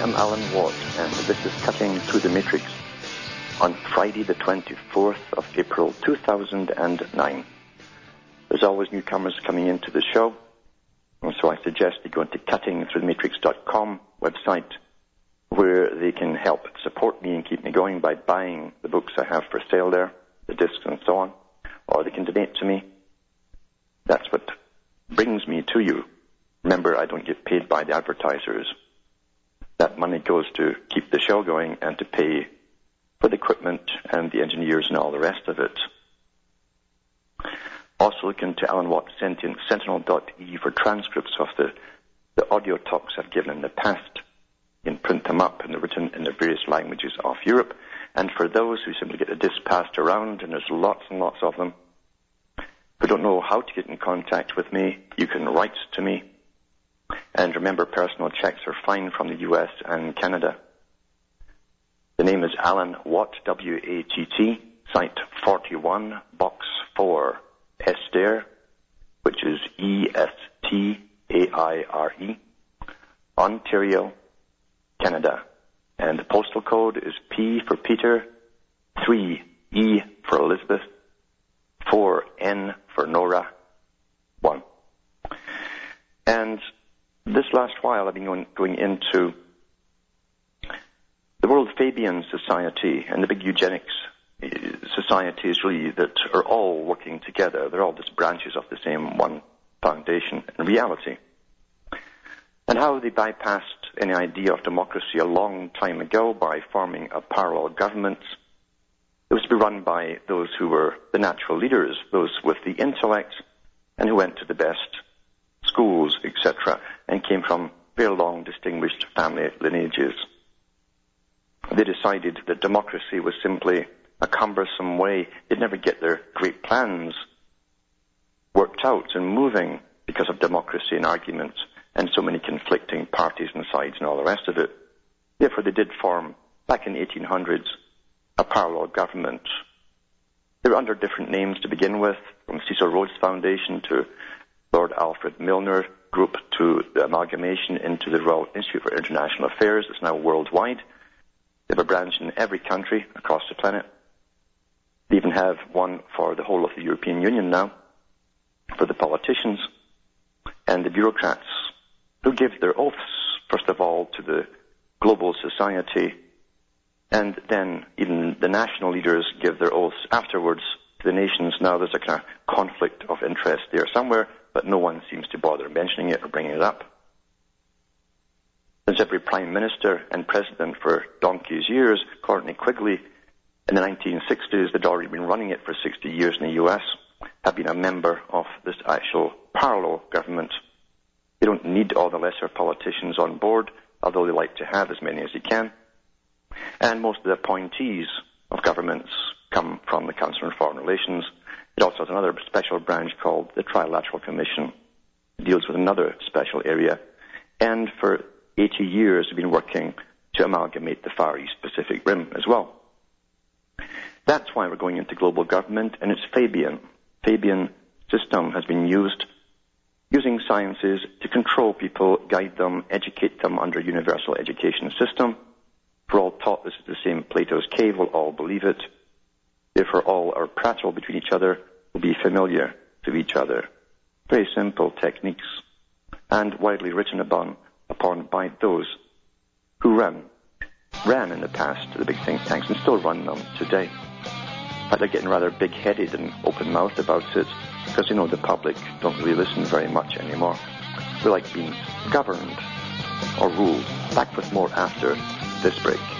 Am Alan Watt, and this is Cutting Through the Matrix on Friday, the 24th of April, 2009. There's always newcomers coming into the show, and so I suggest they go into cuttingthroughthematrix.com website where they can help support me and keep me going by buying the books I have for sale there, the discs and so on, or they can donate to me. That's what brings me to you. Remember, I don't get paid by the advertisers. That money goes to keep the show going and to pay for the equipment and the engineers and all the rest of it. Also look into Alan Watt Sentient, sentinel.e for transcripts of the, the audio talks I've given in the past. You can print them up and they're written in the various languages of Europe. And for those who simply get the disc passed around, and there's lots and lots of them, who don't know how to get in contact with me, you can write to me. And remember, personal checks are fine from the US and Canada. The name is Alan Watt, W-A-T-T, Site 41, Box 4, Estaire, which is E-S-T-A-I-R-E, Ontario, Canada. And the postal code is P for Peter, 3 E for Elizabeth, 4 N for Nora, 1. And this last while I've been going, going into the World Fabian Society and the big eugenics uh, societies really that are all working together. They're all just branches of the same one foundation in reality. And how they bypassed any idea of democracy a long time ago by forming a parallel government. It was to be run by those who were the natural leaders, those with the intellect, and who went to the best schools, etc., and came from very long distinguished family lineages. They decided that democracy was simply a cumbersome way. They'd never get their great plans worked out and moving because of democracy and arguments and so many conflicting parties and sides and all the rest of it. Therefore, they did form, back in the 1800s, a parallel government. They were under different names to begin with, from Cecil Rhodes Foundation to Lord Alfred Milner Group to the amalgamation into the Royal Institute for International Affairs. It's now worldwide. They have a branch in every country across the planet. They even have one for the whole of the European Union now, for the politicians and the bureaucrats who give their oaths, first of all, to the global society, and then even the national leaders give their oaths afterwards to the nations. Now there's a kind of conflict of interest there somewhere, but no one seems to bother mentioning it or bringing it up. Since every prime minister and president for donkey's years, Courtney Quigley, in the 1960s, they'd already been running it for 60 years in the US, have been a member of this actual parallel government. They don't need all the lesser politicians on board, although they like to have as many as they can. And most of the appointees of governments come from the Council on Foreign Relations. It also has another special branch called the Trilateral Commission. It deals with another special area. And for 80 years, we've been working to amalgamate the Far East Pacific Rim as well. That's why we're going into global government, and it's Fabian. Fabian system has been used using sciences to control people, guide them, educate them under universal education system. We're all taught this is the same Plato's cave, we'll all believe it. Therefore all our prattle between each other will be familiar to each other. Very simple techniques and widely written upon, upon by those who ran, ran in the past the big think tanks and still run them today. But they're getting rather big-headed and open-mouthed about it because, you know, the public don't really listen very much anymore. We like being governed or ruled. Back with more after this break.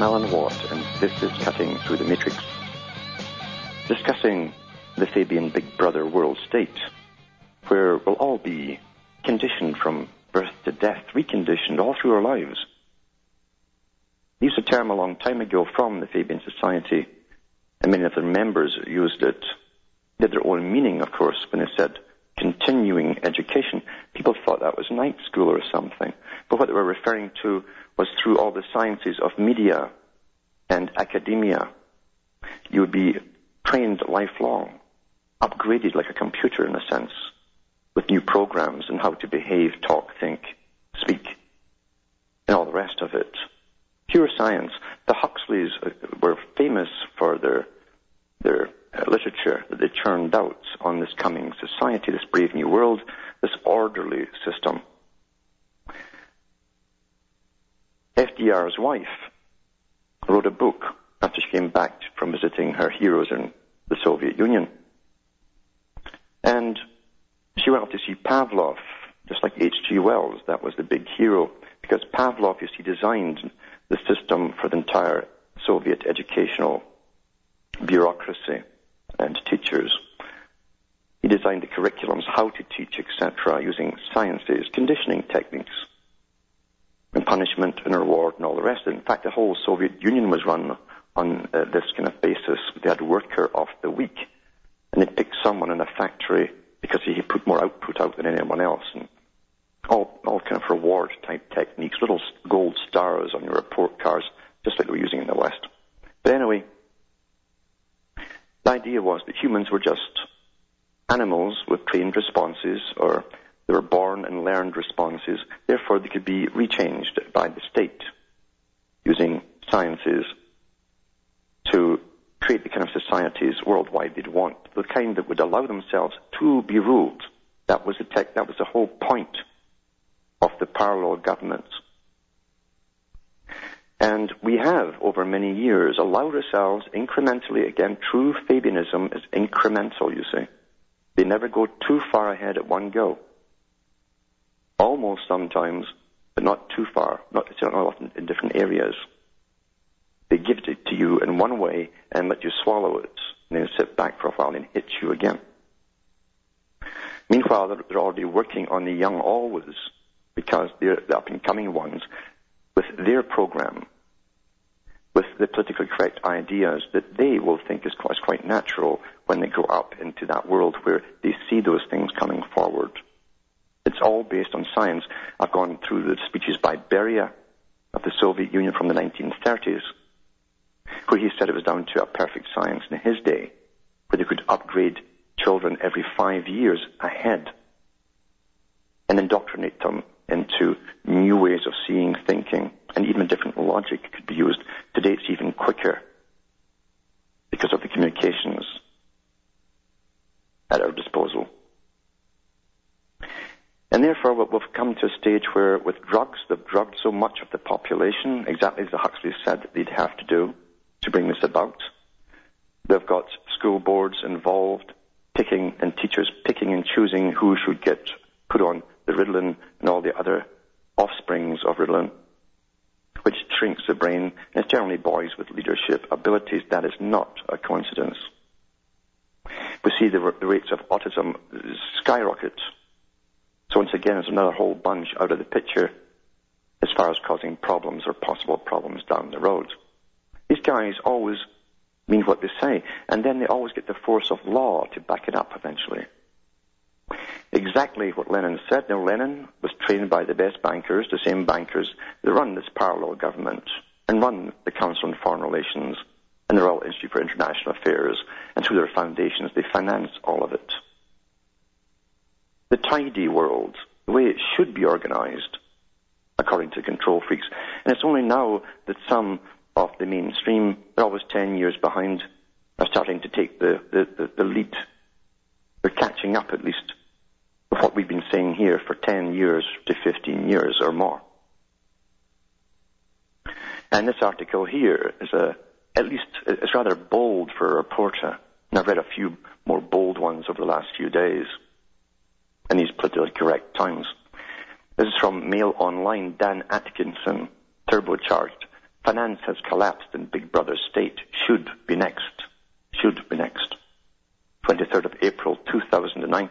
I am Alan Watt, and this is Cutting Through the Matrix. Discussing the Fabian Big Brother world state, where we'll all be conditioned from birth to death, reconditioned all through our lives. Used a term a long time ago from the Fabian Society, and many of their members used it, did their own meaning, of course, when they said continuing education. People thought that was night school or something. But what they were referring to was through all the sciences of media and academia. You would be trained lifelong, upgraded like a computer in a sense, with new programs and how to behave, talk, think, speak, and all the rest of it. Pure science. The Huxleys uh, were famous for their their uh, literature that they churned out on this coming society, this brave new world, this orderly system. FDR's wife wrote a book after she came back from visiting her heroes in the Soviet Union. And she went off to see Pavlov, just like H.G. Wells. That was the big hero, because Pavlov, you see, designed the system for the entire Soviet educational bureaucracy and teachers. He designed the curriculums, how to teach, etc., using sciences, conditioning techniques punishment and reward and all the rest. In fact, the whole Soviet Union was run on uh, this kind of basis. They had worker of the week, and they'd pick someone in a factory because he put more output out than anyone else, and all all kind of reward type techniques, little gold stars on your report cards, just like we're using in the West. But anyway, the idea was that humans were just animals with trained responses or they were born and learned responses. Therefore, they could be rechanged by the state using sciences to create the kind of societies worldwide they'd want, the kind that would allow themselves to be ruled. That was the that was the whole point of the parallel governments. And we have, over many years, allowed ourselves incrementally, again, true Fabianism is incremental, you see. They never go too far ahead at one go almost sometimes, but not too far, not often in different areas. They give it to you in one way and let you swallow it, and then sit back for a while and hit you again. Meanwhile, they're already working on the young always, because they're the up and coming ones, with their program, with the politically correct ideas that they will think is quite, quite natural when they grow up into that world where they see those things coming forward. It's all based on science. I've gone through the speeches by Beria of the Soviet Union from the 1930s, where he said it was down to a perfect science in his day, where they could upgrade children every five years ahead and indoctrinate them into new ways of seeing, thinking, and even different logic could be used. Today it's even quicker because of the communications at our disposal. And therefore, we've come to a stage where, with drugs, they've drugged so much of the population, exactly as the Huxleys said that they'd have to do to bring this about. They've got school boards involved, picking and teachers picking and choosing who should get put on the Ritalin and all the other offsprings of Ritalin, which shrinks the brain. And it's generally boys with leadership abilities. That is not a coincidence. We see the, the rates of autism skyrocket so once again, there's another whole bunch out of the picture as far as causing problems or possible problems down the road. These guys always mean what they say, and then they always get the force of law to back it up eventually. Exactly what Lenin said. Now, Lenin was trained by the best bankers, the same bankers that run this parallel government and run the Council on Foreign Relations and the Royal Institute for International Affairs, and through their foundations, they finance all of it the tidy world, the way it should be organized, according to control freaks. And it's only now that some of the mainstream, they're always 10 years behind, are starting to take the, the, the, the lead. They're catching up at least with what we've been saying here for 10 years to 15 years or more. And this article here is a, at least, it's rather bold for a reporter. And I've read a few more bold ones over the last few days in these politically correct times. This is from Mail Online, Dan Atkinson, turbocharged. Finance has collapsed and Big Brother state should be next. Should be next. 23rd of April 2009.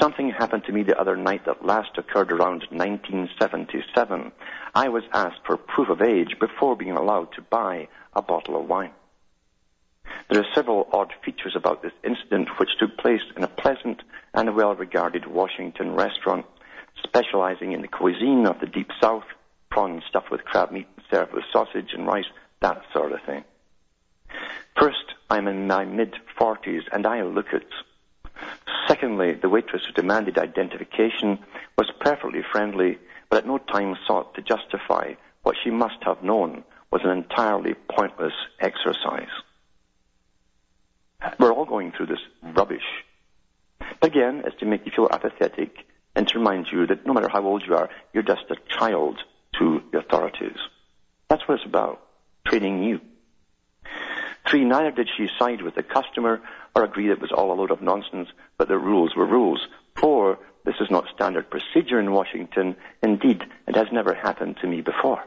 Something happened to me the other night that last occurred around 1977. I was asked for proof of age before being allowed to buy a bottle of wine. There are several odd features about this incident which took place in a pleasant and well-regarded Washington restaurant specializing in the cuisine of the Deep South, prawns stuffed with crab meat served with sausage and rice, that sort of thing. First, I'm in my mid-40s and I look it. Secondly, the waitress who demanded identification was perfectly friendly, but at no time sought to justify what she must have known was an entirely pointless exercise. We're all going through this rubbish. Again, it's to make you feel apathetic and to remind you that no matter how old you are, you're just a child to the authorities. That's what it's about, training you. Three, neither did she side with the customer or agree that it was all a load of nonsense, but the rules were rules. Four, this is not standard procedure in Washington. Indeed, it has never happened to me before.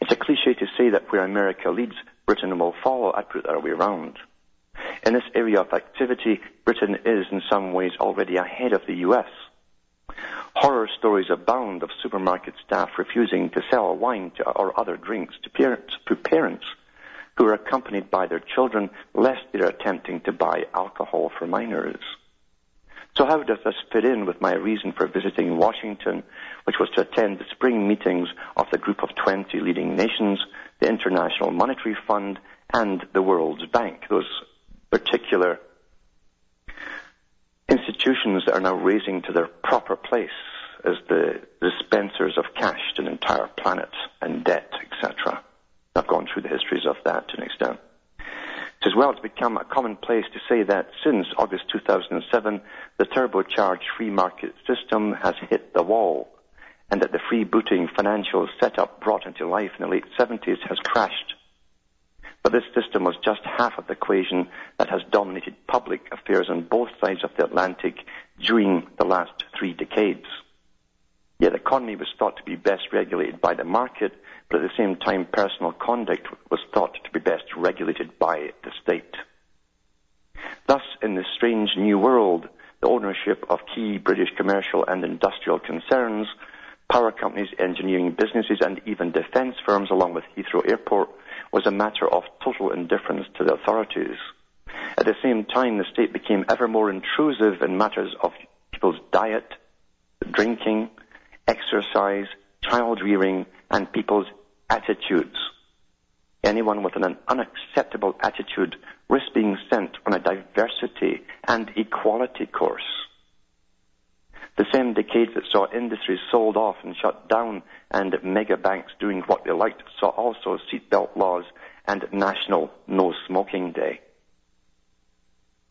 It's a cliche to say that where America leads, Britain will follow. I put the other way around. In this area of activity, Britain is in some ways already ahead of the US. Horror stories abound of supermarket staff refusing to sell wine to, or other drinks to parents, to parents who are accompanied by their children lest they're attempting to buy alcohol for minors. So how does this fit in with my reason for visiting Washington, which was to attend the spring meetings of the group of 20 leading nations, the International Monetary Fund, and the World Bank, those particular institutions that are now raising to their proper place as the dispensers of cash to an entire planet and debt, etc. I've gone through the histories of that to an extent. As well, it's become a commonplace to say that since August 2007, the turbocharged free market system has hit the wall, and that the freebooting financial setup brought into life in the late 70s has crashed. But this system was just half of the equation that has dominated public affairs on both sides of the Atlantic during the last three decades. Yet the economy was thought to be best regulated by the market, but at the same time personal conduct was thought to be best regulated by the state. Thus, in this strange new world, the ownership of key British commercial and industrial concerns, power companies, engineering businesses, and even defence firms, along with Heathrow Airport, was a matter of total indifference to the authorities. At the same time, the state became ever more intrusive in matters of people's diet, drinking, exercise, child rearing, and people's attitudes. Anyone with an unacceptable attitude risks being sent on a diversity and equality course. The same decades that saw industries sold off and shut down and mega banks doing what they liked saw also seatbelt laws and national no smoking day.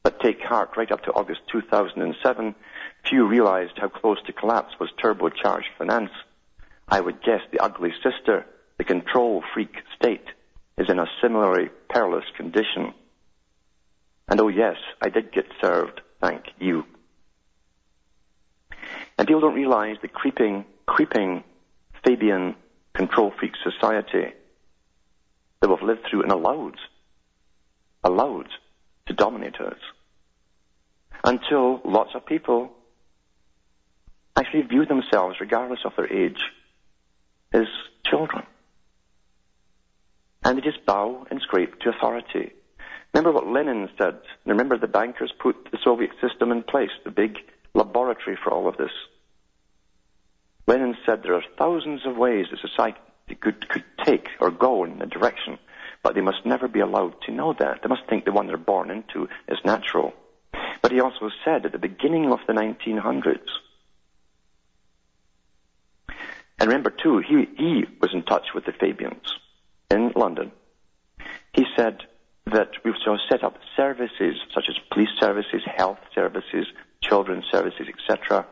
But take heart, right up to August 2007, few realized how close to collapse was turbocharged finance. I would guess the ugly sister the control freak state is in a similarly perilous condition. And oh yes, I did get served, thank you. And people don't realize the creeping, creeping Fabian control freak society that we've lived through and allowed, allowed to dominate us. Until lots of people actually view themselves, regardless of their age, as children. And they just bow and scrape to authority. Remember what Lenin said. Remember the bankers put the Soviet system in place, the big laboratory for all of this. Lenin said there are thousands of ways that society could, could take or go in a direction, but they must never be allowed to know that. They must think the one they're born into is natural. But he also said at the beginning of the 1900s, and remember too, he, he was in touch with the Fabians in London, he said that we shall set up services such as police services, health services, children's services, etc.,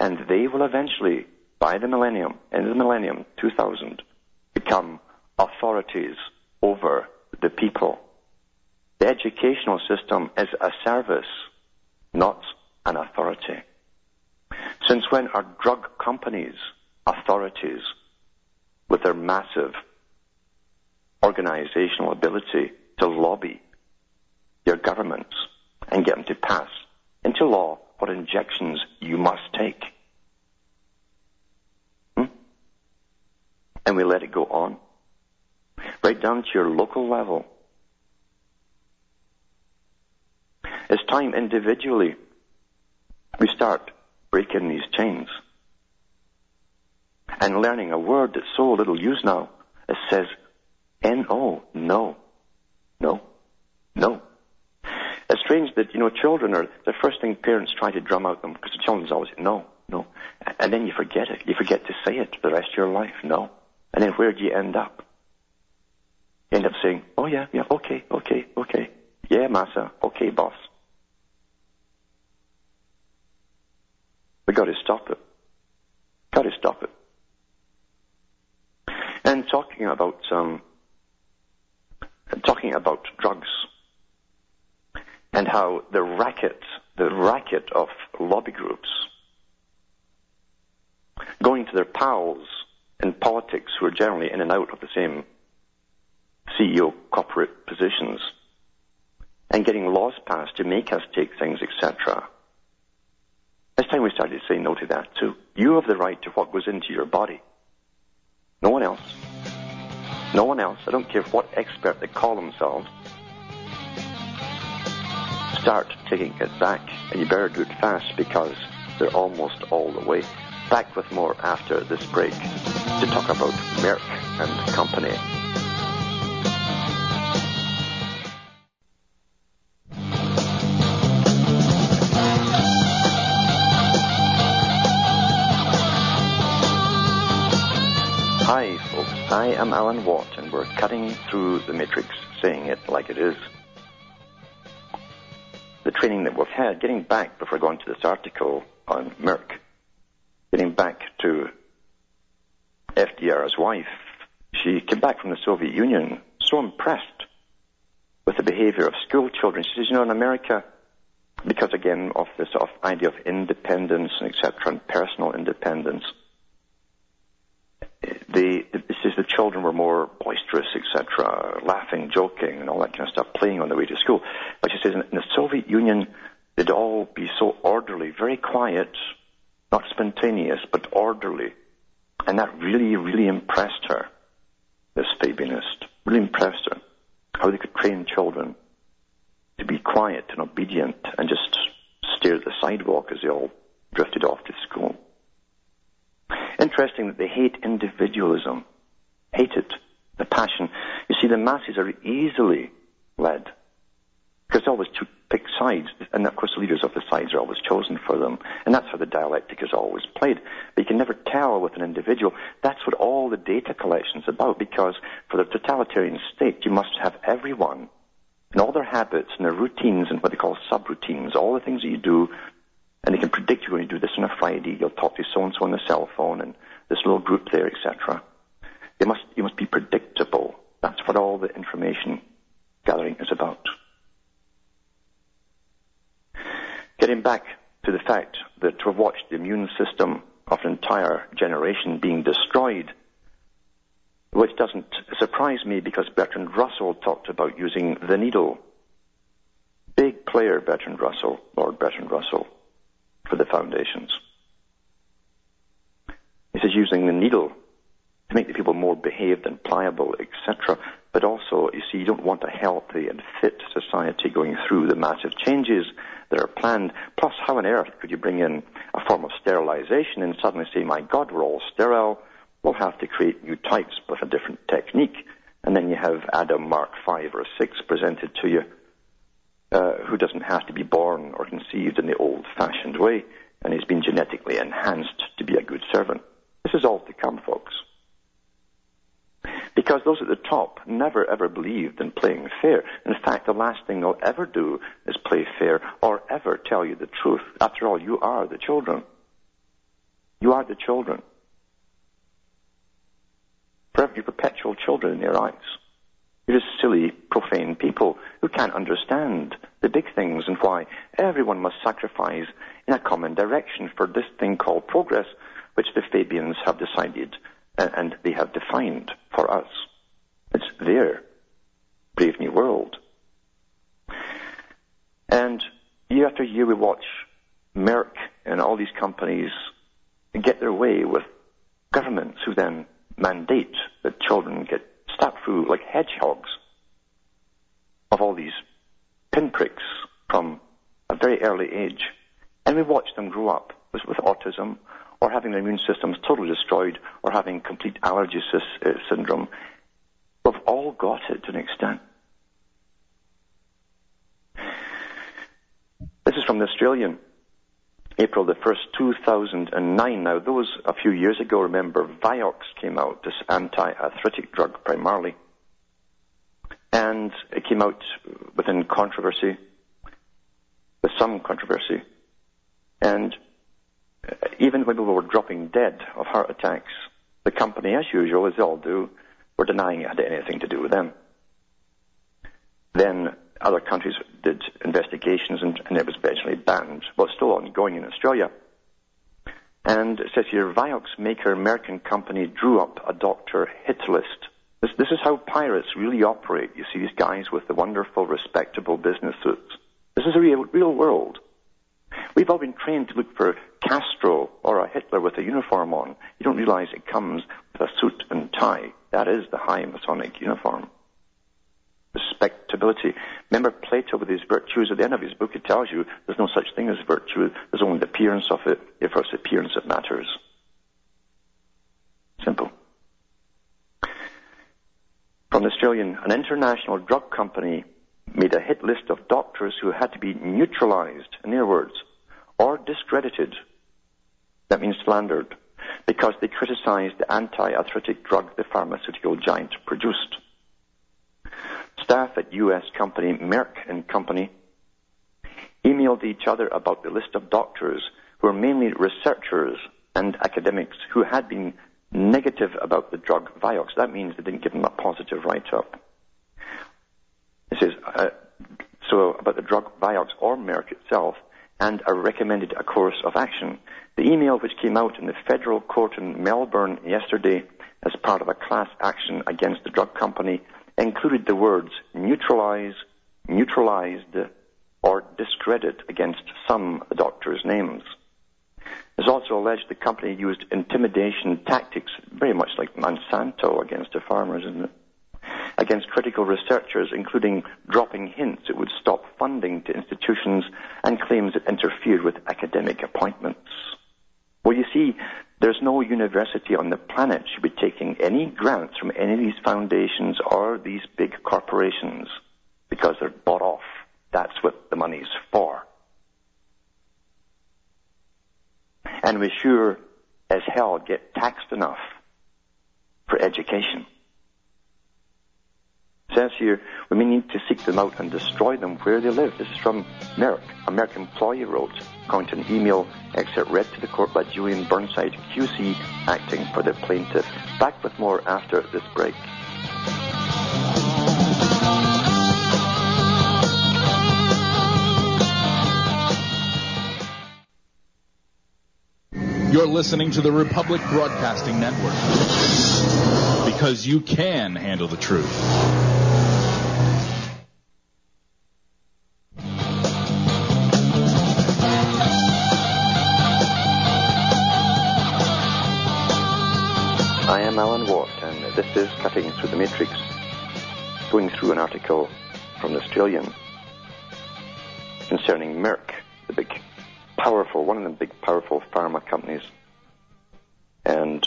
and they will eventually, by the millennium, in the millennium 2000, become authorities over the people. The educational system is a service, not an authority. Since when are drug companies authorities with their massive organizational ability to lobby your governments and get them to pass into law what injections you must take. Hmm? And we let it go on. Right down to your local level. It's time individually we start breaking these chains and learning a word that's so little used now. It says N-O, no, no, no. It's strange that, you know, children are the first thing parents try to drum out them because the children's always, no, no. And then you forget it. You forget to say it the rest of your life, no. And then where do you end up? You end up saying, oh yeah, yeah, okay, okay, okay. Yeah, massa, okay, boss. We got to stop it. Got to stop it. And talking about um, talking about drugs and how the racket, the racket of lobby groups going to their pals in politics who are generally in and out of the same CEO corporate positions and getting laws passed to make us take things, etc. It's time we started to say no to that too. You have the right to what goes into your body. No one else. No one else. I don't care what expert they call themselves. Start taking it back, and you better do it fast because they're almost all the way. Back with more after this break to talk about Merck and Company. Hi, folks. I am Alan Watt, and we're cutting through the matrix, saying it like it is. The training that we've had, getting back before going to this article on Merck, getting back to FDR's wife, she came back from the Soviet Union so impressed with the behavior of school children. She says, you know, in America, because again of this sort of idea of independence and etc. and personal independence, the children were more boisterous, etc., laughing, joking, and all that kind of stuff, playing on the way to school. But she says in, the Soviet Union, they'd all be so orderly, very quiet, not spontaneous, but orderly. And that really, really impressed her, this Fabianist. Really impressed her. How they could train children to be quiet and obedient and just stare at the sidewalk as they all drifted off to school. Interesting that they hate individualism. Hate it. The passion. You see, the masses are easily led. Because they always pick sides. And of course the leaders of the sides are always chosen for them. And that's how the dialectic is always played. But you can never tell with an individual. That's what all the data collection is about. Because for the totalitarian state, you must have everyone and all their habits and their routines and what they call subroutines, all the things that you do and they can predict you're going to do this on a Friday. You'll talk to so and so on the cell phone, and this little group there, etc. You must you must be predictable. That's what all the information gathering is about. Getting back to the fact that we've watched the immune system of an entire generation being destroyed, which doesn't surprise me because Bertrand Russell talked about using the needle. Big player, Bertrand Russell, Lord Bertrand Russell for the foundations. He says using the needle to make the people more behaved and pliable, etc. But also, you see, you don't want a healthy and fit society going through the massive changes that are planned. Plus, how on earth could you bring in a form of sterilization and suddenly say, my God, we're all sterile? We'll have to create new types with a different technique. And then you have Adam Mark 5 or 6 presented to you uh, who doesn't have to be born or conceived in the old-fashioned way, and he's been genetically enhanced to be a good servant. This is all to come, folks. Because those at the top never ever believed in playing fair. In fact, the last thing they'll ever do is play fair or ever tell you the truth. After all, you are the children. You are the children. You're perpetual children in their eyes. You're just silly, profane people who can't understand the big things and why everyone must sacrifice in a common direction for this thing called progress, which the Fabians have decided and, they have defined for us. It's their Brave New World. And year after year we watch Merck and all these companies get their way with governments who then mandate that children get stabbed through like hedgehogs of all these pinpricks from a very early age. And we watch them grow up with, with autism or having their immune systems totally destroyed or having complete allergy sy- uh, syndrome. We've all got it to an extent. This is from the Australian. April the 1st, 2009. Now, those a few years ago, remember, Vioxx came out, this anti-arthritic drug primarily. And it came out within controversy, with some controversy. And Uh, even when people were dropping dead of heart attacks, the company, as usual, as they all do, were denying it had anything to do with them. Then other countries did investigations and, and it was eventually banned. Well, still ongoing in Australia. And it says here, Vioxx maker American company drew up a doctor hit list. This, this is how pirates really operate. You see these guys with the wonderful, respectable business suits. This is a real, real world. We've all been trained to look for Castro or a Hitler with a uniform on. You don't realize it comes with a suit and tie. That is the high Masonic uniform respectability. Remember Plato with his virtues at the end of his book, he tells you there's no such thing as virtue, there's only the appearance of it, if it's appearance that matters. Simple. From the Australian, an international drug company made a hit list of doctors who had to be neutralized, in other words, or discredited. That means slandered, because they criticized the anti-arthritic drug the pharmaceutical giant produced staff at U.S. company Merck and Company emailed each other about the list of doctors who were mainly researchers and academics who had been negative about the drug Vioxx. That means they didn't give them a positive write-up. Uh, so about the drug Vioxx or Merck itself and a recommended a course of action. The email which came out in the federal court in Melbourne yesterday as part of a class action against the drug company included the words neutralize, neutralized, or discredit against some doctors' names. It's also alleged the company used intimidation tactics, very much like Monsanto against the farmers, isn't it? Against critical researchers, including dropping hints it would stop funding to institutions and claims it interfered with academic appointments. Well, you see, there's no university on the planet should be taking any grants from any of these foundations or these big corporations because they're bought off. That's what the money's for. And we sure as hell get taxed enough for education. Says here, we may need to seek them out and destroy them where they live. This is from Merck. American employee wrote, according to an email excerpt read to the court by Julian Burnside, QC, acting for the plaintiff. Back with more after this break. You're listening to the Republic Broadcasting Network because you can handle the truth. Cutting Through the Matrix, going through an article from the Australian concerning Merck, the big, powerful, one of the big, powerful pharma companies, and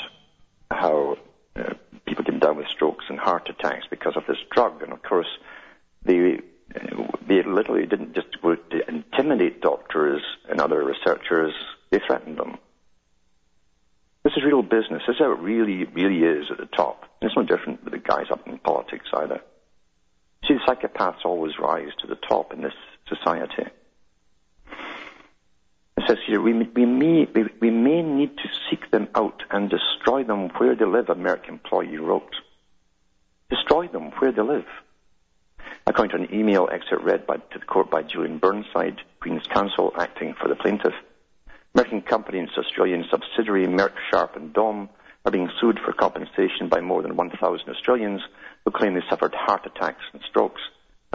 how uh, people came down with strokes and heart attacks because of this drug. And of course, they, they literally didn't just intimidate doctors and other researchers, they threatened them. This is real business. This is how it really, really is at the top. And it's no different with the guys up in politics either. See, the psychopaths always rise to the top in this society. It says here, we, we, may, we, we may need to seek them out and destroy them where they live, American employee wrote. Destroy them where they live. According to an email excerpt read by, to the court by Julian Burnside, Queen's Counsel acting for the plaintiff, American company and its Australian subsidiary Merck Sharp and Dohme are being sued for compensation by more than 1,000 Australians who claim they suffered heart attacks and strokes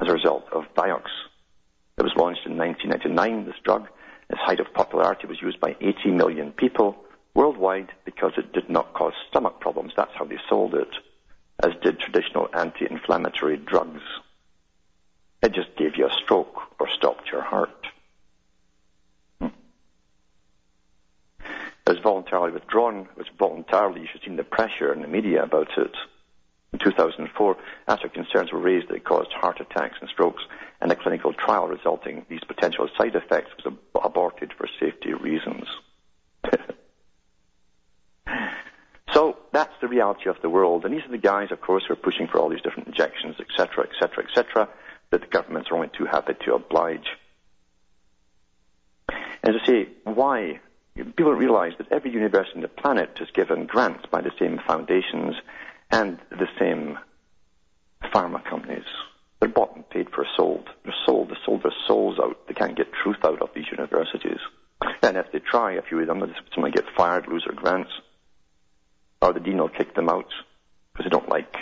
as a result of Vioxx. It was launched in 1999, this drug. Its height of popularity was used by 80 million people worldwide because it did not cause stomach problems. That's how they sold it, as did traditional anti-inflammatory drugs. It just gave you a stroke or stopped your heart. Hmm. Was voluntarily withdrawn. It was voluntarily, you should have seen the pressure in the media about it. In 2004, after concerns were raised that it caused heart attacks and strokes, and a clinical trial resulting these potential side effects was aborted for safety reasons. so that's the reality of the world, and these are the guys, of course, who are pushing for all these different injections, etc., etc., etc., that the governments are only too happy to oblige. As I say, why? People realize that every university on the planet is given grants by the same foundations and the same pharma companies. They're bought and paid for, sold. They're sold. They sold their souls out. They can't get truth out of these universities. And if they try, a few of them, someone get fired, lose their grants, or the dean will kick them out because they don't like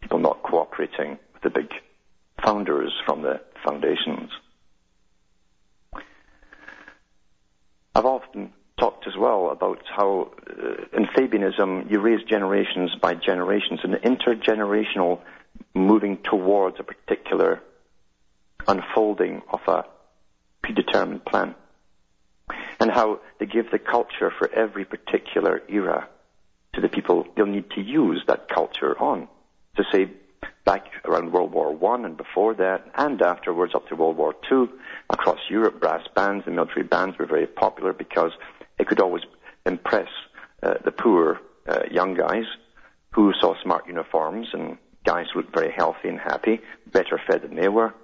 people not cooperating with the big founders from the foundations. I've often talked as well about how uh, in Fabianism you raise generations by generations, and intergenerational moving towards a particular unfolding of a predetermined plan. And how they give the culture for every particular era to the people they'll need to use that culture on. To say, back around World War One and before that, and afterwards up to World War Two, across Europe, brass bands and military bands were very popular because it could always impress uh, the poor uh, young guys who saw smart uniforms and guys who looked very healthy and happy, better fed than they were,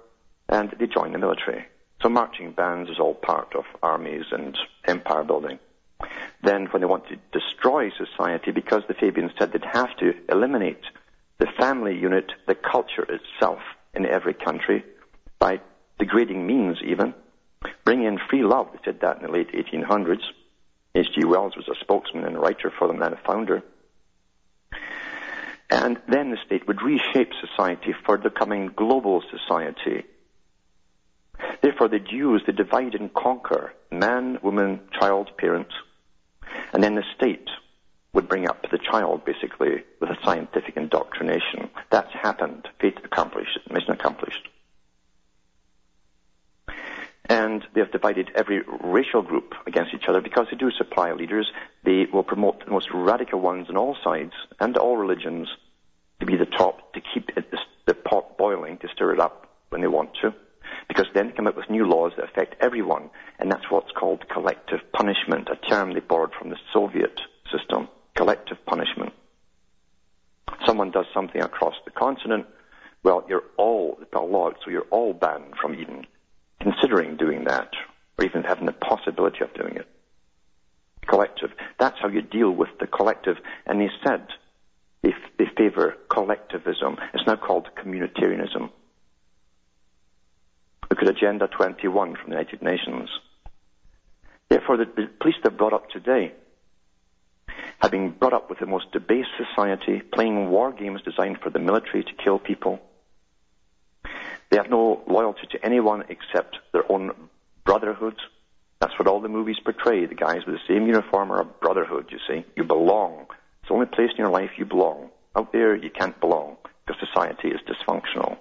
and they joined the military. So marching bands is all part of armies and empire building. Then when they want to destroy society, because the Fabians said they'd have to eliminate the family unit, the culture itself in every country, by degrading means even, bring in free love. They said that in the late 1800s. H.G. Wells was a spokesman and writer for them and a founder. And then the state would reshape society for the coming global society. Therefore, they'd use the divide and conquer man, woman, child, parents, and then the state would bring up the child basically with a scientific indoctrination. That's happened. Fate accomplished, mission accomplished and they have divided every racial group against each other because they do supply leaders. They will promote the most radical ones on all sides and all religions to be the top, to keep it, the pot boiling, to stir it up when they want to. Because then they come up with new laws that affect everyone, and that's what's called collective punishment, a term they borrowed from the Soviet system. Collective punishment. Someone does something across the continent, well, you're all, the law, so you're all banned from even considering doing that, or even having the possibility of doing it. Collective. That's how you deal with the collective. And they said they, they favor collectivism. It's now called communitarianism. Look at Agenda 21 from the United Nations. Therefore, the, the police have brought up today have been brought up with the most debased society, playing war games designed for the military to kill people, they have no loyalty to anyone except their own brotherhood. That's what all the movies portray. The guys with the same uniform are a brotherhood, you see. You belong. It's the only place in your life you belong. Out there, you can't belong because society is dysfunctional.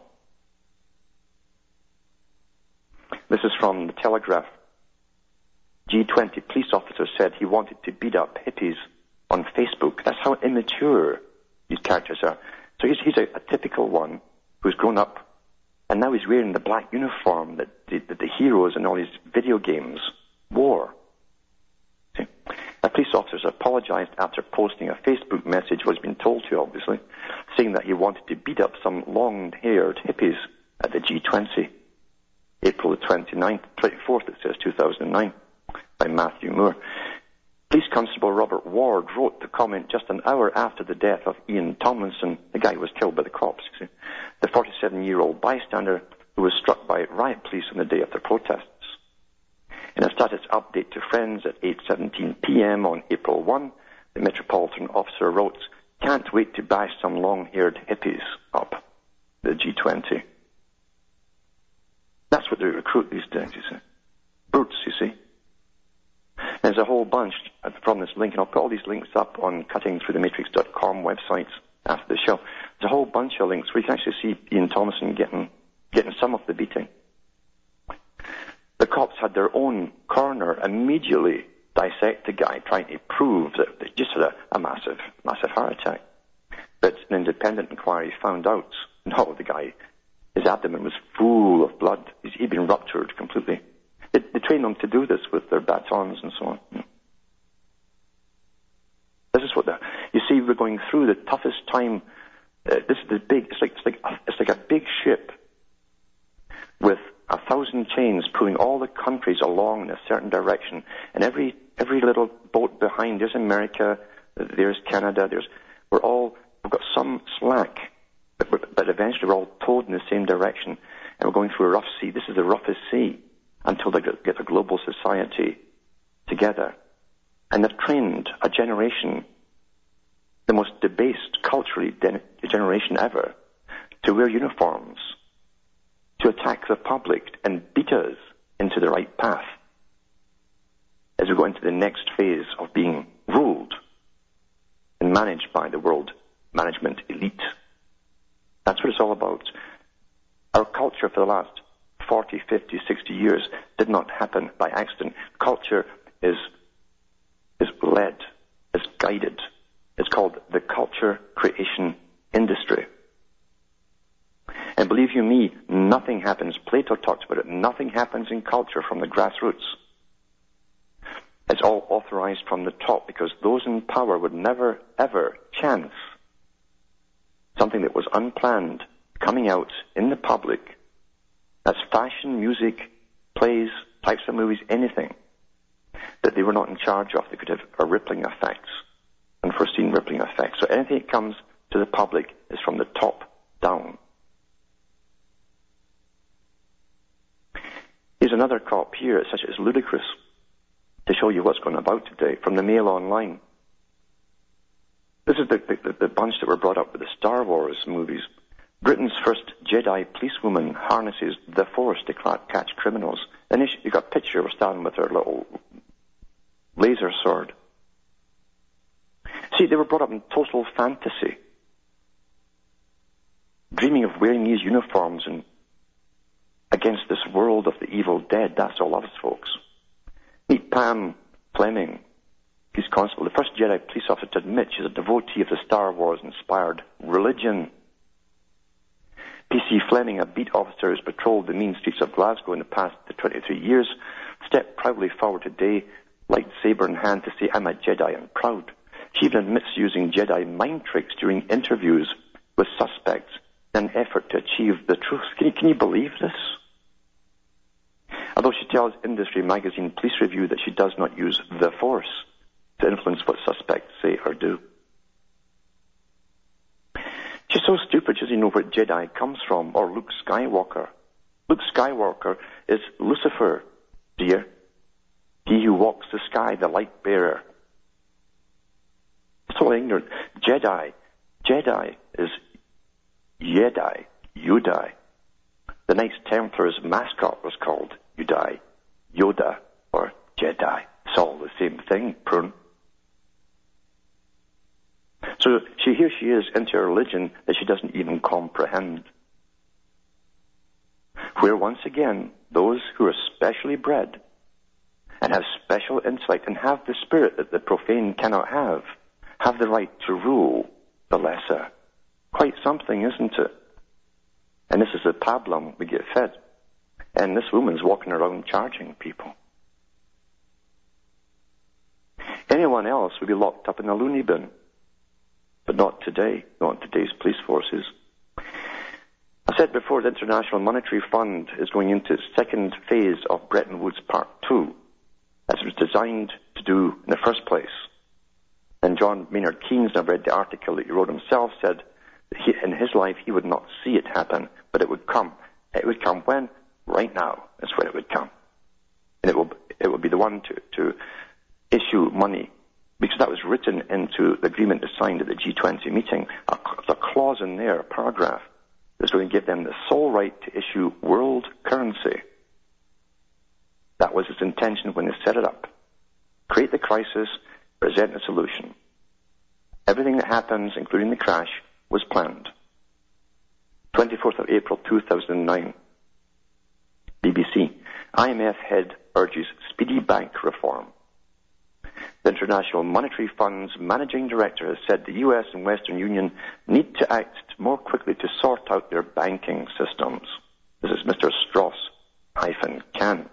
This is from the Telegraph. G20 police officer said he wanted to beat up hippies on Facebook. That's how immature these characters are. So he's, he's a, a typical one who's grown up and now he's wearing the black uniform that the, that the heroes in all these video games wore. See? A police officer apologized after posting a Facebook message, was being told to, obviously, saying that he wanted to beat up some long-haired hippies at the G20. April the 29th, 24th, it says 2009, by Matthew Moore. Police Constable Robert Ward wrote the comment just an hour after the death of Ian Tomlinson, the guy who was killed by the cops, the 47-year-old bystander who was struck by riot police on the day of the protests. In a status update to friends at 8.17 p.m. on April 1, the Metropolitan officer wrote, can't wait to bash some long-haired hippies up the G20. That's what they recruit these days, you see. Brutes, you see. There's a whole bunch from this link, and I'll put all these links up on cuttingthroughthematrix.com website after the show. There's a whole bunch of links where you can actually see Ian Tomlinson getting, getting some of the beating. The cops had their own coroner immediately dissect the guy, trying to prove that they just had a, a massive, massive heart attack. But an independent inquiry found out, no, the guy, his abdomen was full of blood. He'd been ruptured completely. They, they train them to do this with their batons and so on. This is what the, you see, we're going through the toughest time. Uh, this is the big, it's like, it's like, it's like a big ship with a thousand chains pulling all the countries along in a certain direction. And every, every little boat behind, there's America, there's Canada, there's, we're all, we've got some slack, but, but eventually we're all towed in the same direction. And we're going through a rough sea. This is the roughest sea until they get a global society together. And they've trained a generation, the most debased culturally generation ever, to wear uniforms, to attack the public and beat us into the right path as we go into the next phase of being ruled and managed by the world management elite. That's what it's all about. Our culture for the last 40, 50, 60 years did not happen by accident. Culture is, is led, is guided. It's called the culture creation industry. And believe you me, nothing happens. Plato talks about it. Nothing happens in culture from the grassroots. It's all authorized from the top because those in power would never, ever chance something that was unplanned coming out in the public that's fashion, music, plays, types of movies, anything that they were not in charge of. They could have a rippling effects, unforeseen rippling effects. So anything that comes to the public is from the top down. Here's another cop here, It's such as ludicrous, to show you what's going about today from the Mail Online. This is the, the, the bunch that were brought up with the Star Wars movies. Britain's first Jedi policewoman harnesses the Force to catch criminals. And you got a picture of her standing with her little laser sword. See, they were brought up in total fantasy, dreaming of wearing these uniforms and against this world of the evil dead. That's all of us, folks. Meet Pam Fleming. She's constable, the first Jedi police officer to admit she's a devotee of the Star Wars inspired religion. P.C. Fleming, a beat officer who's patrolled the mean streets of Glasgow in the past 23 years, stepped proudly forward today, lightsaber in hand, to say, I'm a Jedi and proud. She even admits using Jedi mind tricks during interviews with suspects in an effort to achieve the truth. Can you, can you believe this? Although she tells Industry Magazine Police Review that she does not use the force to influence what suspects say or do. She's so stupid she doesn't know where Jedi comes from, or Luke Skywalker. Luke Skywalker is Lucifer, dear. He who walks the sky, the light bearer. So ignorant. Jedi. Jedi is Jedi, Yudai. The Knights Templar's mascot was called Yudai, Yoda, or Jedi. It's all the same thing, prune. So she, here she is into a religion that she doesn't even comprehend. Where once again, those who are specially bred and have special insight and have the spirit that the profane cannot have, have the right to rule the lesser. Quite something, isn't it? And this is the pablum we get fed. And this woman's walking around charging people. Anyone else would be locked up in a loony bin. But not today, not today's police forces. I said before the International Monetary Fund is going into its second phase of Bretton Woods Part 2, as it was designed to do in the first place. And John Maynard Keynes, I've read the article that he wrote himself, said that he, in his life he would not see it happen, but it would come. It would come when? Right now is when it would come. And it will, it will be the one to, to issue money because that was written into the agreement signed at the G20 meeting. A, a clause in there, a paragraph, that's going to give them the sole right to issue world currency. That was its intention when they set it up. Create the crisis, present a solution. Everything that happens, including the crash, was planned. 24th of April 2009. BBC. IMF head urges speedy bank reform. The International Monetary Fund's managing director has said the US and Western Union need to act more quickly to sort out their banking systems. This is Mr. Strauss-Kahn.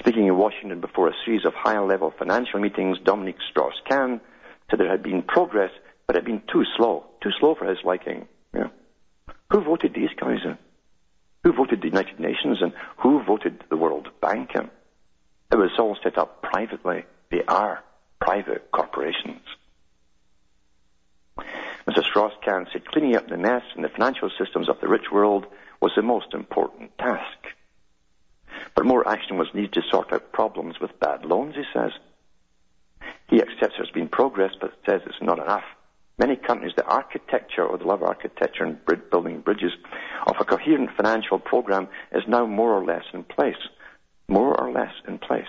Speaking in Washington before a series of higher-level financial meetings, Dominique Strauss-Kahn said there had been progress, but it had been too slow, too slow for his liking. Yeah. Who voted these guys in? Who voted the United Nations and who voted the World Bank in? It was all set up privately. They are private corporations. Mr. Strauss-Kahn said cleaning up the mess in the financial systems of the rich world was the most important task. But more action was needed to sort out problems with bad loans, he says. He accepts there's been progress, but says it's not enough. Many countries, the architecture oh, or the love architecture and building bridges of a coherent financial program is now more or less in place. More or less in place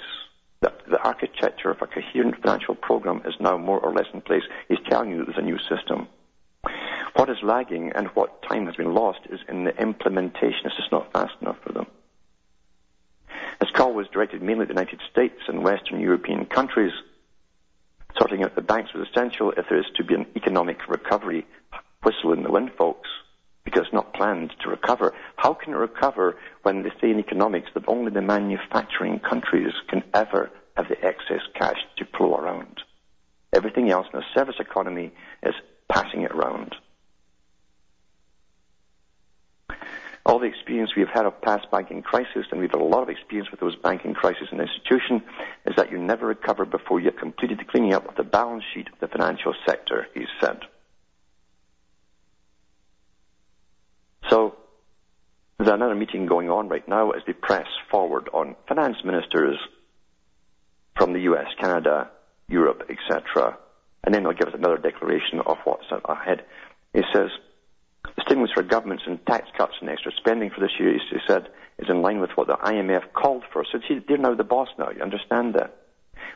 the, architecture of a coherent financial program is now more or less in place. He's telling you there's a new system. What is lagging and what time has been lost is in the implementation. It's just not fast enough for them. This call was directed mainly at the United States and Western European countries. Sorting out the banks was essential if there is to be an economic recovery. Whistle in the wind, folks because not planned to recover. How can it recover when they say in economics that only the manufacturing countries can ever have the excess cash to flow around? Everything else in a service economy is passing it around. All the experience we've had of past banking crises, and we've had a lot of experience with those banking crises in the institution, is that you never recover before you have completed the cleaning up of the balance sheet of the financial sector, he said. So there's another meeting going on right now as they press forward on finance ministers from the US, Canada, Europe, etc. And then they'll give us another declaration of what's ahead. He says, the stimulus for governments and tax cuts and extra spending for this year, he said, is in line with what the IMF called for. So they're now the boss now. You understand that?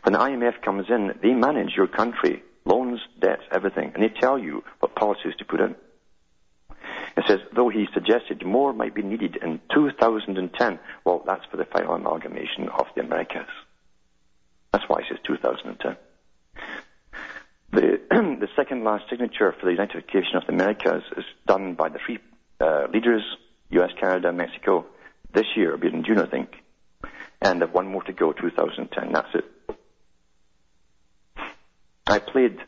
When the IMF comes in, they manage your country, loans, debts, everything, and they tell you what policies to put in. It says, though he suggested more might be needed in 2010. Well, that's for the final amalgamation of the Americas. That's why it says 2010. The, the second last signature for the unification of the Americas is done by the three uh, leaders, US, Canada, Mexico, this year, it'll be in June, I think. And have one more to go, 2010. That's it. I played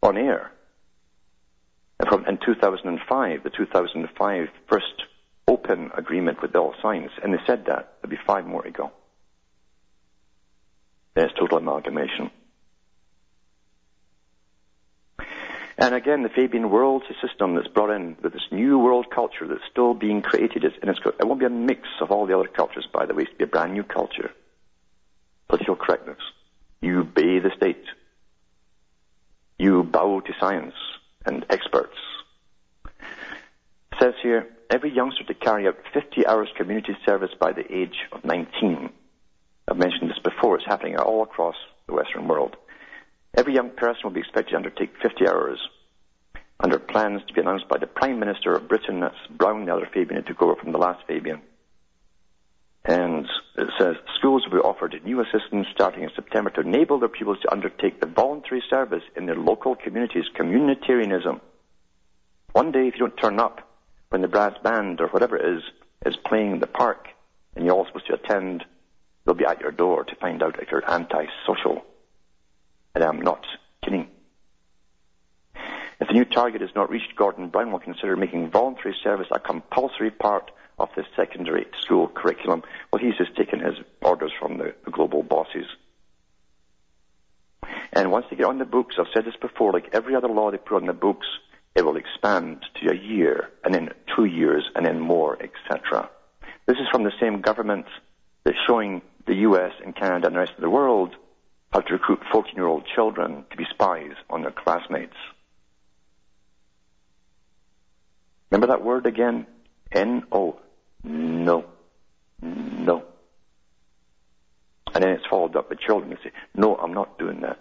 on air from in 2005, the 2005 first open agreement with all signs, and they said that there'd be five more to go. There's total amalgamation. And again, the Fabian world system that's brought in with this new world culture that's still being created. And it's, it won't be a mix of all the other cultures, by the way. It's be a brand new culture. Political correctness. You obey the state. You bow to science and experts. It says here, every youngster to carry out 50 hours community service by the age of 19. I've mentioned this before, it's happening all across the Western world. Every young person will be expected to undertake 50 hours under plans to be announced by the Prime Minister of Britain, that's Brown, the other Fabian who took over from the last Fabian. And it says schools will be offered new assistance starting in September to enable their pupils to undertake the voluntary service in their local communities, communitarianism. One day, if you don't turn up when the brass band or whatever it is is playing in the park and you're all supposed to attend, they'll be at your door to find out if you're antisocial. And I'm not kidding. If the new target is not reached, Gordon Brown will consider making voluntary service a compulsory part of the secondary school curriculum. Well, he's just taken his orders from the, the global bosses. And once they get on the books, I've said this before, like every other law they put on the books, it will expand to a year, and then two years, and then more, etc. This is from the same government that's showing the US and Canada and the rest of the world how to recruit 14 year old children to be spies on their classmates. Remember that word again? N-O. No. No. And then it's followed up with children who say, no, I'm not doing that.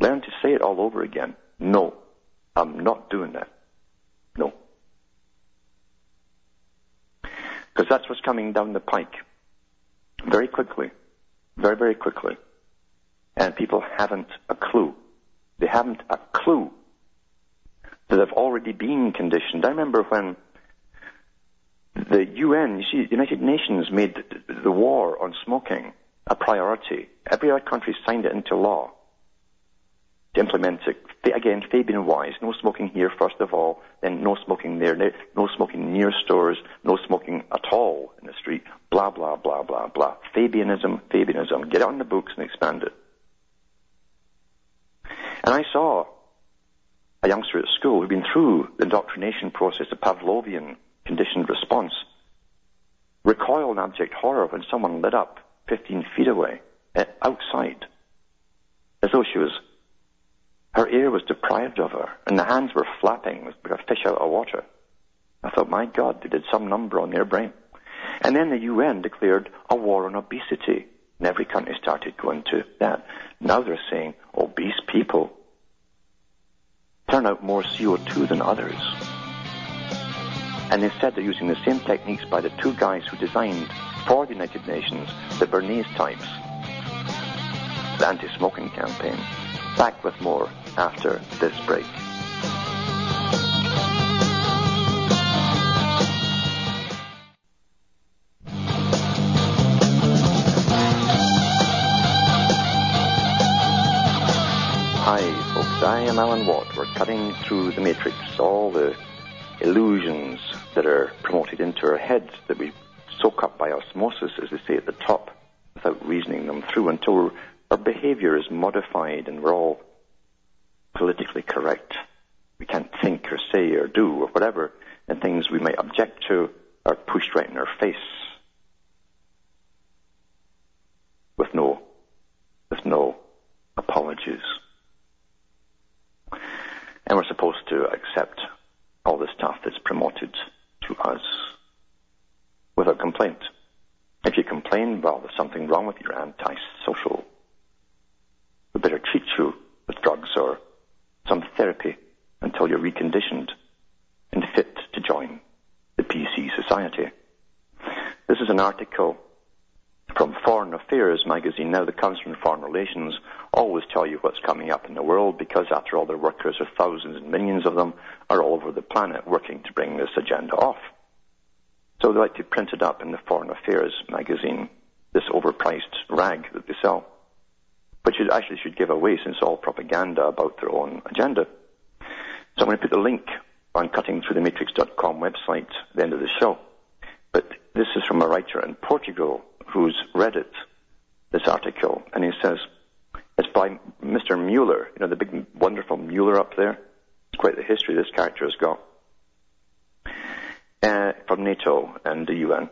Learn to say it all over again. No, I'm not doing that. No. Because that's what's coming down the pike. Very quickly. Very, very quickly. And people haven't a clue. They haven't a clue that they've already been conditioned. I remember when the UN, you see, the United Nations made the war on smoking a priority. Every other country signed it into law to implement it. Again, Fabian wise, no smoking here first of all, then no smoking there, no smoking near stores, no smoking at all in the street, blah, blah, blah, blah, blah. Fabianism, Fabianism. Get it on the books and expand it. And I saw a youngster at school who'd been through the indoctrination process, the Pavlovian conditioned response, recoil in abject horror when someone lit up 15 feet away, eh, outside, as though she was, her ear was deprived of her, and the hands were flapping like a fish out of water. I thought, my God, they did some number on their brain. And then the UN declared a war on obesity, and every country started going to that. Now they're saying obese people turn out more CO2 than others. And instead they're using the same techniques by the two guys who designed for the United Nations the Bernays types, the anti-smoking campaign. Back with more after this break. Hi, folks. I am Alan Watt. We're cutting through the matrix, all the illusions that are promoted into our heads that we soak up by osmosis, as they say at the top, without reasoning them through until our behavior is modified and we're all politically correct. We can't think or say or do or whatever, and things we might object to are pushed right in our face with no, with no apologies. And we're supposed to accept to us without complaint. If you complain, well, there's something wrong with you, antisocial. We better treat you with drugs or some therapy until you're reconditioned and fit to join the PC society. This is an article from Foreign Affairs magazine. Now, the Council on Foreign Relations always tell you what's coming up in the world because, after all, their workers are thousands and millions of them are all over the planet working to bring this agenda off. So they like to print it up in the Foreign Affairs magazine, this overpriced rag that they sell, which it actually should give away since all propaganda about their own agenda. So I'm going to put the link on cuttingthroughthematrix.com website at the end of the show. But this is from a writer in Portugal who's read it, this article, and he says, it's by Mr. Mueller, you know, the big, wonderful Mueller up there. It's quite the history this character has got. Uh, from NATO and the UN.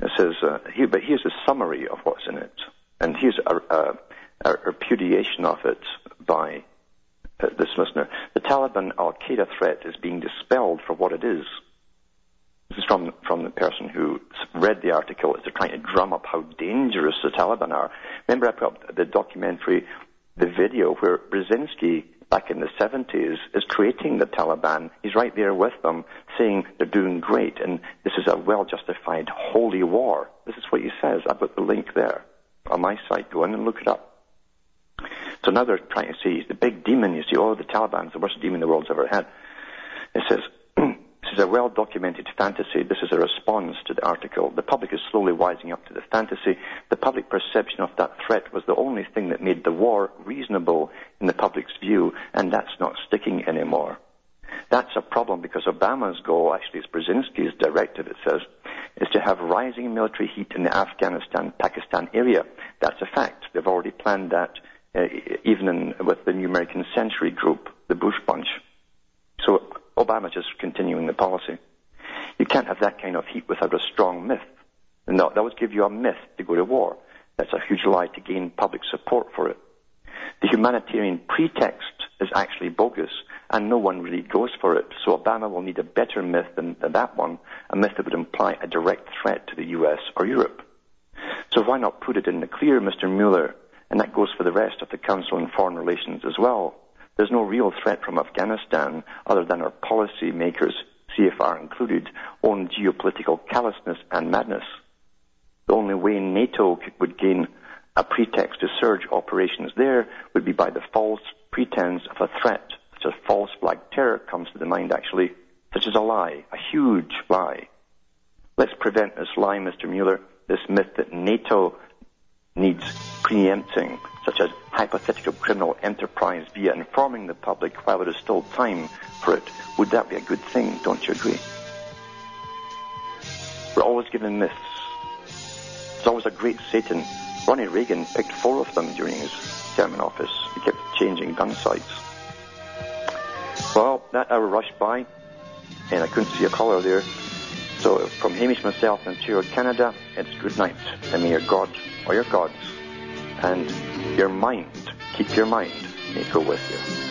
It says, uh, but here's a summary of what's in it. And here's a, a, a repudiation of it by uh, this listener. The Taliban Al-Qaeda threat is being dispelled for what it is. This is from, from the person who read the article. They're trying to drum up how dangerous the Taliban are. Remember I put up the documentary, the video where Brzezinski, back in the 70s, is creating the Taliban. He's right there with them, saying they're doing great, and this is a well-justified holy war. This is what he says. I've got the link there on my site. Go in and look it up. So now they're trying to see the big demon. You see, oh, the Taliban's the worst demon the world's ever had. It says, is a well-documented fantasy. This is a response to the article. The public is slowly wising up to the fantasy. The public perception of that threat was the only thing that made the war reasonable in the public's view, and that's not sticking anymore. That's a problem because Obama's goal, actually it's Brzezinski's directive, it says, is to have rising military heat in the Afghanistan-Pakistan area. That's a fact. They've already planned that uh, even in, with the New American Century Group, the Bush bunch. So Obama's just continuing the policy. You can't have that kind of heat without a strong myth. That, that would give you a myth to go to war. That's a huge lie to gain public support for it. The humanitarian pretext is actually bogus, and no one really goes for it. So Obama will need a better myth than, than that one, a myth that would imply a direct threat to the US or Europe. So why not put it in the clear, Mr. Mueller? And that goes for the rest of the Council on Foreign Relations as well. There's no real threat from Afghanistan other than our policy makers, CFR included, own geopolitical callousness and madness. The only way NATO would gain a pretext to surge operations there would be by the false pretense of a threat, such as false flag terror comes to the mind actually, such as a lie, a huge lie. Let's prevent this lie, Mr. Mueller, this myth that NATO needs preempting, such as hypothetical criminal enterprise via informing the public while there is still time for it. Would that be a good thing? Don't you agree? We're always given myths. There's always a great Satan. Ronnie Reagan picked four of them during his term in office. He kept changing gun sights. Well, that hour rushed by, and I couldn't see a caller there. So from Hamish myself in Ontario, Canada, it's good night, and may your God or your gods and your mind, keep your mind, may go with you.